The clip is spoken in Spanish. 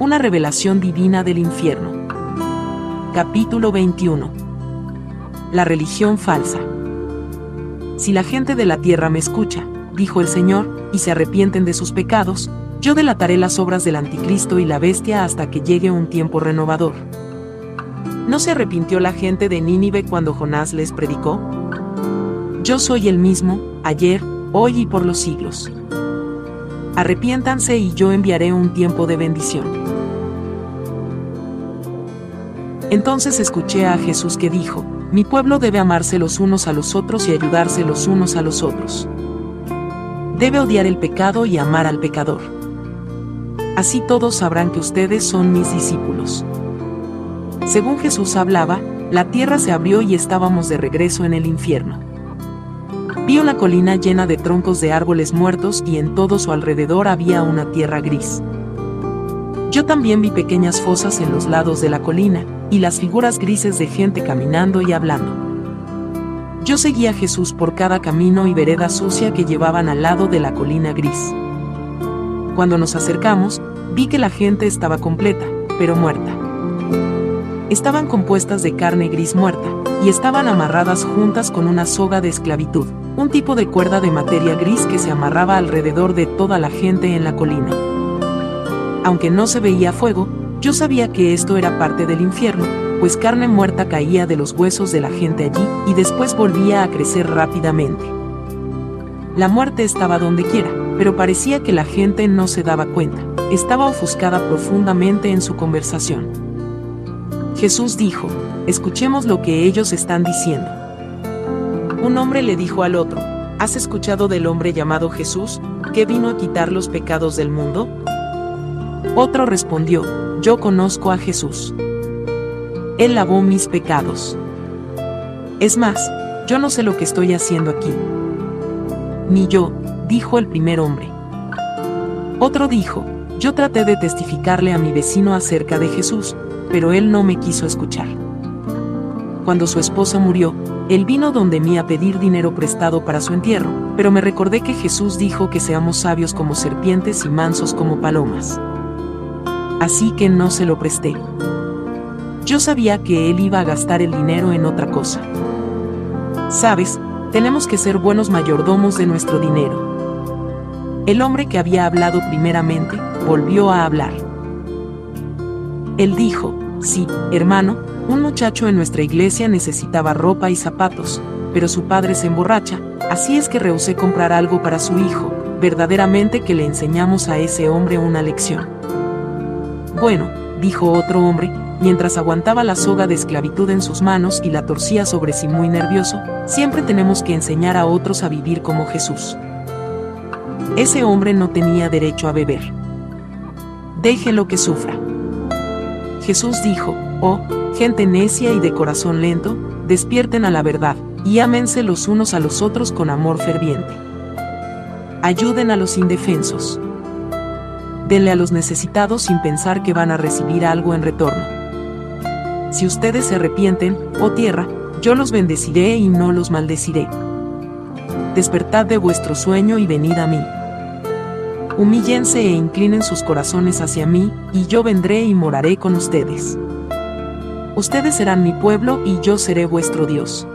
Una revelación divina del infierno. Capítulo 21. La religión falsa. Si la gente de la tierra me escucha, dijo el Señor, y se arrepienten de sus pecados, yo delataré las obras del anticristo y la bestia hasta que llegue un tiempo renovador. ¿No se arrepintió la gente de Nínive cuando Jonás les predicó? Yo soy el mismo, ayer, hoy y por los siglos. Arrepiéntanse y yo enviaré un tiempo de bendición. Entonces escuché a Jesús que dijo, mi pueblo debe amarse los unos a los otros y ayudarse los unos a los otros. Debe odiar el pecado y amar al pecador. Así todos sabrán que ustedes son mis discípulos. Según Jesús hablaba, la tierra se abrió y estábamos de regreso en el infierno. Vi una colina llena de troncos de árboles muertos y en todo su alrededor había una tierra gris. Yo también vi pequeñas fosas en los lados de la colina, y las figuras grises de gente caminando y hablando. Yo seguía a Jesús por cada camino y vereda sucia que llevaban al lado de la colina gris. Cuando nos acercamos, vi que la gente estaba completa, pero muerta. Estaban compuestas de carne gris muerta, y estaban amarradas juntas con una soga de esclavitud, un tipo de cuerda de materia gris que se amarraba alrededor de toda la gente en la colina. Aunque no se veía fuego, yo sabía que esto era parte del infierno, pues carne muerta caía de los huesos de la gente allí y después volvía a crecer rápidamente. La muerte estaba donde quiera, pero parecía que la gente no se daba cuenta, estaba ofuscada profundamente en su conversación. Jesús dijo, escuchemos lo que ellos están diciendo. Un hombre le dijo al otro, ¿has escuchado del hombre llamado Jesús, que vino a quitar los pecados del mundo? Otro respondió, yo conozco a Jesús. Él lavó mis pecados. Es más, yo no sé lo que estoy haciendo aquí. Ni yo, dijo el primer hombre. Otro dijo, yo traté de testificarle a mi vecino acerca de Jesús, pero él no me quiso escuchar. Cuando su esposa murió, él vino donde mí a pedir dinero prestado para su entierro, pero me recordé que Jesús dijo que seamos sabios como serpientes y mansos como palomas. Así que no se lo presté. Yo sabía que él iba a gastar el dinero en otra cosa. Sabes, tenemos que ser buenos mayordomos de nuestro dinero. El hombre que había hablado primeramente, volvió a hablar. Él dijo, sí, hermano, un muchacho en nuestra iglesia necesitaba ropa y zapatos, pero su padre se emborracha, así es que rehusé comprar algo para su hijo, verdaderamente que le enseñamos a ese hombre una lección. Bueno, dijo otro hombre, mientras aguantaba la soga de esclavitud en sus manos y la torcía sobre sí muy nervioso, siempre tenemos que enseñar a otros a vivir como Jesús. Ese hombre no tenía derecho a beber. Déjelo que sufra. Jesús dijo, oh, gente necia y de corazón lento, despierten a la verdad, y ámense los unos a los otros con amor ferviente. Ayuden a los indefensos. Denle a los necesitados sin pensar que van a recibir algo en retorno. Si ustedes se arrepienten, oh tierra, yo los bendeciré y no los maldeciré. Despertad de vuestro sueño y venid a mí. Humíllense e inclinen sus corazones hacia mí, y yo vendré y moraré con ustedes. Ustedes serán mi pueblo y yo seré vuestro Dios.